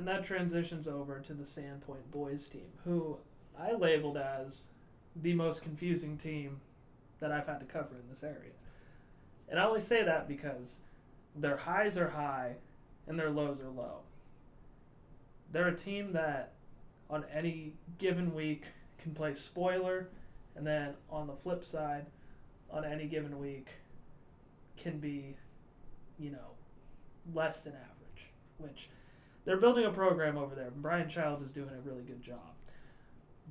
And that transitions over to the Sandpoint boys team, who I labeled as the most confusing team that I've had to cover in this area. And I only say that because their highs are high and their lows are low. They're a team that on any given week can play spoiler, and then on the flip side, on any given week, can be, you know, less than average. Which they're building a program over there. Brian Childs is doing a really good job.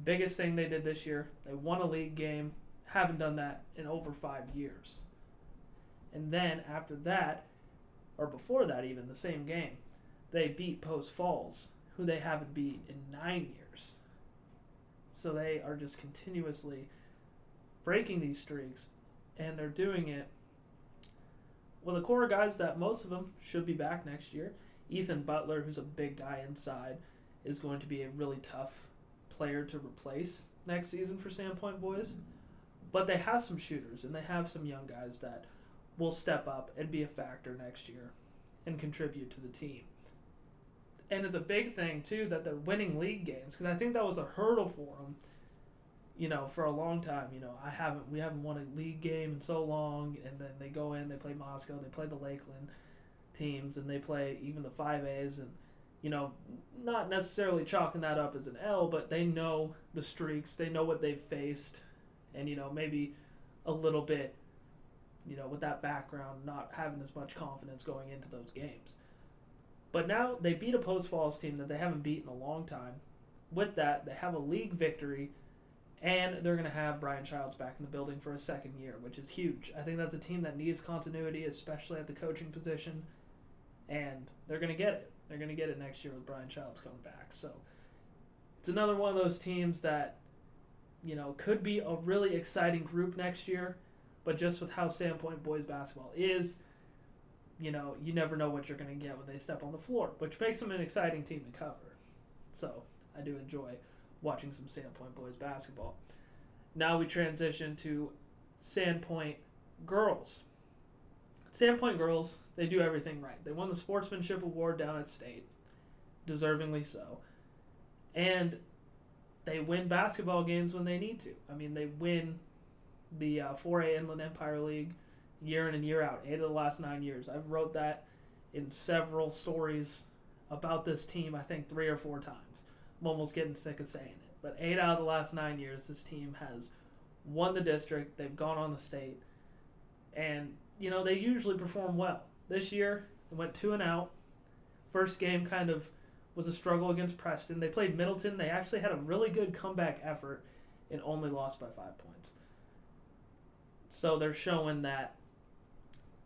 Biggest thing they did this year, they won a league game. Haven't done that in over five years. And then after that, or before that, even the same game, they beat Post Falls, who they haven't beat in nine years. So they are just continuously breaking these streaks, and they're doing it with a core of guys that most of them should be back next year. Ethan Butler, who's a big guy inside, is going to be a really tough player to replace next season for Sandpoint Boys. But they have some shooters and they have some young guys that will step up and be a factor next year and contribute to the team. And it's a big thing too that they're winning league games because I think that was a hurdle for them. You know, for a long time. You know, I haven't we haven't won a league game in so long, and then they go in, they play Moscow, they play the Lakeland teams, and they play even the five A's, and you know, not necessarily chalking that up as an L, but they know the streaks, they know what they've faced, and you know maybe a little bit, you know, with that background, not having as much confidence going into those games. But now they beat a Post Falls team that they haven't beat in a long time. With that, they have a league victory, and they're going to have Brian Childs back in the building for a second year, which is huge. I think that's a team that needs continuity, especially at the coaching position, and they're going to get it. They're going to get it next year with Brian Childs coming back. So it's another one of those teams that, you know, could be a really exciting group next year, but just with how Sandpoint boys basketball is, you know, you never know what you're going to get when they step on the floor, which makes them an exciting team to cover. So I do enjoy watching some Sandpoint boys basketball. Now we transition to Sandpoint girls. Sandpoint girls, they do everything right. They won the sportsmanship award down at state, deservingly so. And they win basketball games when they need to. I mean, they win the uh, 4A Inland Empire League year in and year out. Eight of the last nine years. I've wrote that in several stories about this team. I think three or four times. I'm almost getting sick of saying it, but eight out of the last nine years, this team has won the district. They've gone on the state, and you know they usually perform well. This year, they went two and out. First game kind of was a struggle against Preston. They played Middleton. They actually had a really good comeback effort and only lost by five points. So they're showing that,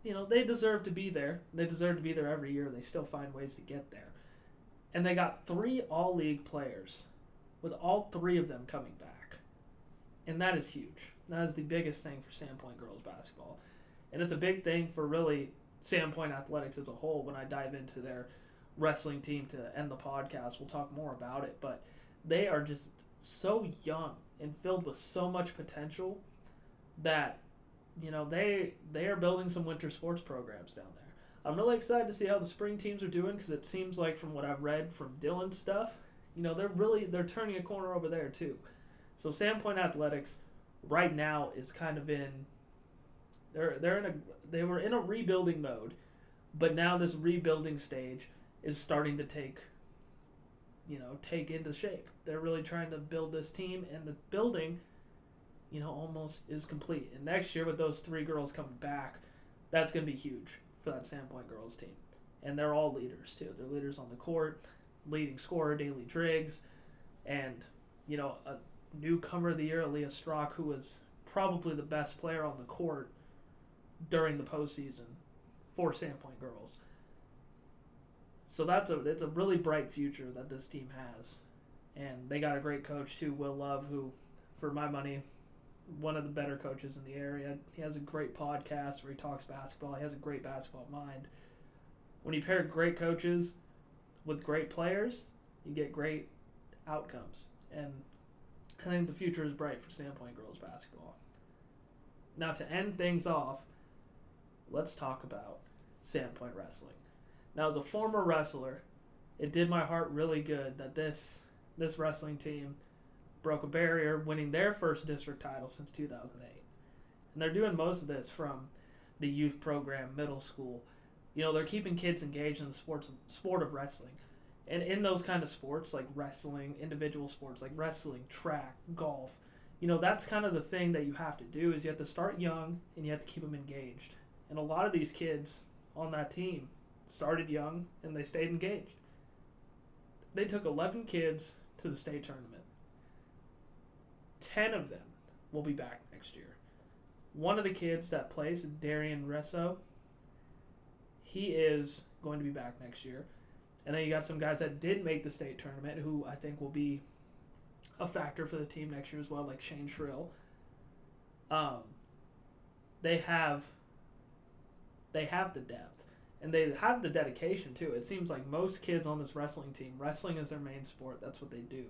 you know, they deserve to be there. They deserve to be there every year. They still find ways to get there. And they got three all league players, with all three of them coming back. And that is huge. That is the biggest thing for Sandpoint girls basketball. And it's a big thing for really Sandpoint athletics as a whole when I dive into their wrestling team to end the podcast. We'll talk more about it. But they are just so young and filled with so much potential that you know they they are building some winter sports programs down there. I'm really excited to see how the spring teams are doing because it seems like from what I've read from Dylan's stuff, you know they're really they're turning a corner over there too. So Sandpoint Athletics right now is kind of in they're they're in a they were in a rebuilding mode, but now this rebuilding stage is starting to take you know take into shape. They're really trying to build this team and the building you know, almost is complete. And next year with those three girls coming back, that's going to be huge for that Sandpoint girls team. And they're all leaders too. They're leaders on the court, leading scorer Daly Driggs, and you know a newcomer of the year, Leah Strock, who was probably the best player on the court during the postseason for Sandpoint girls. So that's a it's a really bright future that this team has, and they got a great coach too, Will Love, who, for my money, one of the better coaches in the area. He has a great podcast where he talks basketball. He has a great basketball mind. When you pair great coaches with great players, you get great outcomes. And I think the future is bright for Sandpoint girls basketball. Now, to end things off, let's talk about Sandpoint wrestling. Now, as a former wrestler, it did my heart really good that this this wrestling team broke a barrier, winning their first district title since 2008. And they're doing most of this from the youth program, middle school. You know, they're keeping kids engaged in the sports sport of wrestling. And in those kind of sports, like wrestling, individual sports like wrestling, track, golf, you know, that's kind of the thing that you have to do is you have to start young and you have to keep them engaged. And a lot of these kids on that team started young and they stayed engaged. They took 11 kids to the state tournament. 10 of them will be back next year. One of the kids that plays, Darian Resso, he is going to be back next year. And then you got some guys that did make the state tournament who I think will be a factor for the team next year as well, like Shane Shrill. Um, they have they have the depth and they have the dedication too. It seems like most kids on this wrestling team, wrestling is their main sport. That's what they do,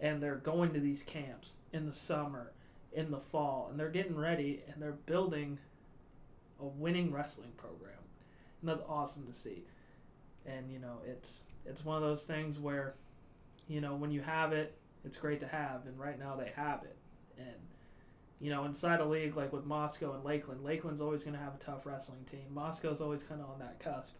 and they're going to these camps in the summer, in the fall, and they're getting ready and they're building a winning wrestling program, and that's awesome to see. And you know, it's it's one of those things where, you know, when you have it, it's great to have, and right now they have it. And you know, inside a league like with Moscow and Lakeland, Lakeland's always going to have a tough wrestling team. Moscow's always kind of on that cusp.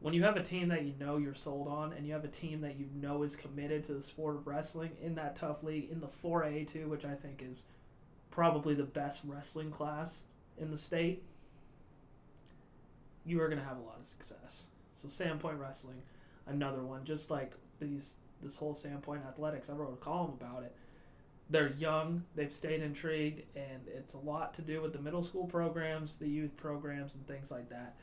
When you have a team that you know you're sold on, and you have a team that you know is committed to the sport of wrestling in that tough league, in the 4A too, which I think is probably the best wrestling class in the state, you are going to have a lot of success. So Sandpoint Wrestling, another one, just like these this whole Sandpoint Athletics. I wrote a column about it. They're young, they've stayed intrigued, and it's a lot to do with the middle school programs, the youth programs, and things like that.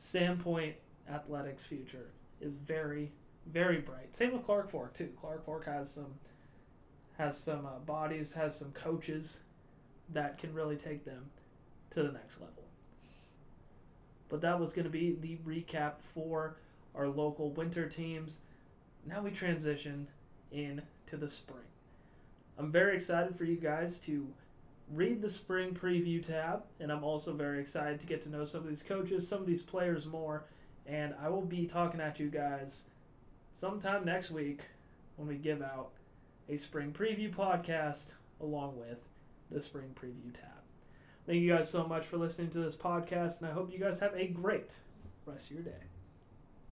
Sandpoint Athletics' future is very, very bright. Same with Clark Fork too. Clark Fork has some has some uh, bodies, has some coaches that can really take them to the next level. But that was going to be the recap for our local winter teams now we transition in to the spring. I'm very excited for you guys to read the spring preview tab, and I'm also very excited to get to know some of these coaches, some of these players more, and I will be talking at you guys sometime next week when we give out a spring preview podcast along with the spring preview tab. Thank you guys so much for listening to this podcast, and I hope you guys have a great rest of your day.